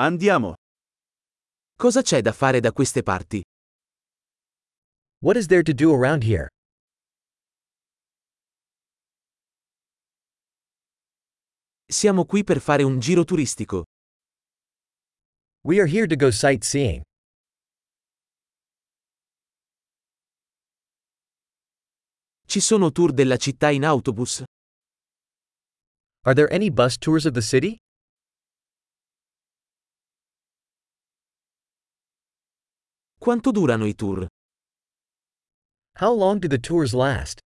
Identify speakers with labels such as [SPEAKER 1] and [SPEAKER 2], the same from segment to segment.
[SPEAKER 1] Andiamo.
[SPEAKER 2] Cosa c'è da fare da queste parti?
[SPEAKER 3] What is there to do around here?
[SPEAKER 2] Siamo qui per fare un giro turistico.
[SPEAKER 3] We are here to go sightseeing.
[SPEAKER 2] Ci sono tour della città in autobus?
[SPEAKER 3] Are there any bus tours of the city?
[SPEAKER 2] Quanto durano i tour?
[SPEAKER 3] How long do the tours last?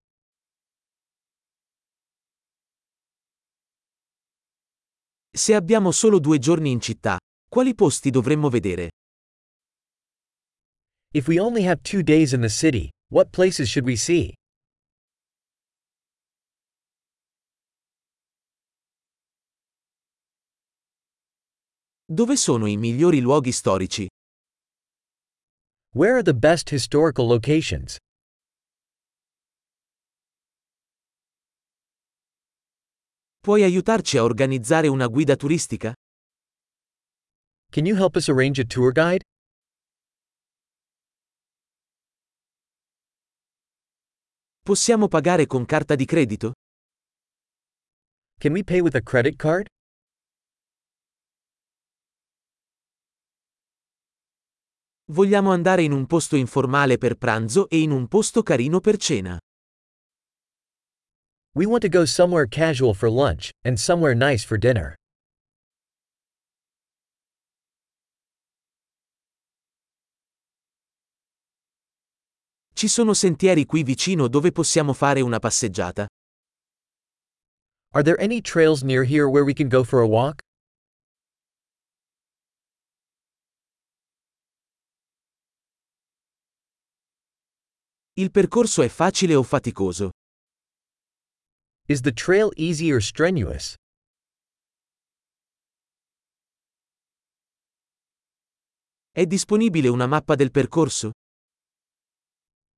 [SPEAKER 2] Se abbiamo solo due giorni in città, quali posti dovremmo vedere?
[SPEAKER 3] If we only have two days in the city, what places should we see?
[SPEAKER 2] Dove sono i migliori luoghi storici?
[SPEAKER 3] Where are the best historical locations?
[SPEAKER 2] Puoi aiutarci a organizzare una guida turistica?
[SPEAKER 3] Can you help us arrange a tour guide?
[SPEAKER 2] Possiamo pagare con carta di credito?
[SPEAKER 3] Can we pay with a credit card?
[SPEAKER 2] Vogliamo andare in un posto informale per pranzo e in un posto carino per cena.
[SPEAKER 3] We want to go somewhere casual for lunch, and somewhere nice for dinner.
[SPEAKER 2] Ci sono sentieri qui vicino dove possiamo fare una passeggiata.
[SPEAKER 3] Are there any trails near here where we can go for a walk?
[SPEAKER 2] Il percorso è facile o faticoso?
[SPEAKER 3] Is the trail easy or strenuous?
[SPEAKER 2] È disponibile una mappa del percorso?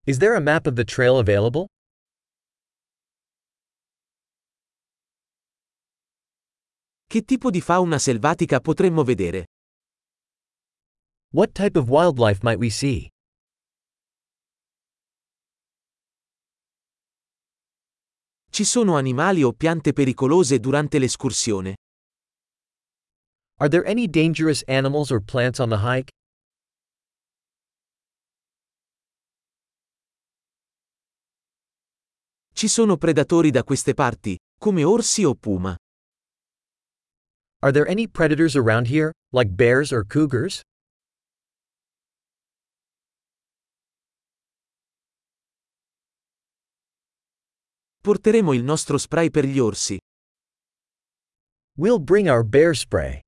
[SPEAKER 3] Is there a map of the trail available?
[SPEAKER 2] Che tipo di fauna selvatica potremmo vedere?
[SPEAKER 3] What type of wildlife might we see?
[SPEAKER 2] Ci sono animali o piante pericolose durante l'escursione?
[SPEAKER 3] Are there any dangerous animals or plants on the hike?
[SPEAKER 2] Ci sono predatori da queste parti, come orsi o puma?
[SPEAKER 3] Are there any predators around here, like bears or cougars?
[SPEAKER 2] Porteremo il nostro spray per gli orsi.
[SPEAKER 3] We'll bring our bear spray.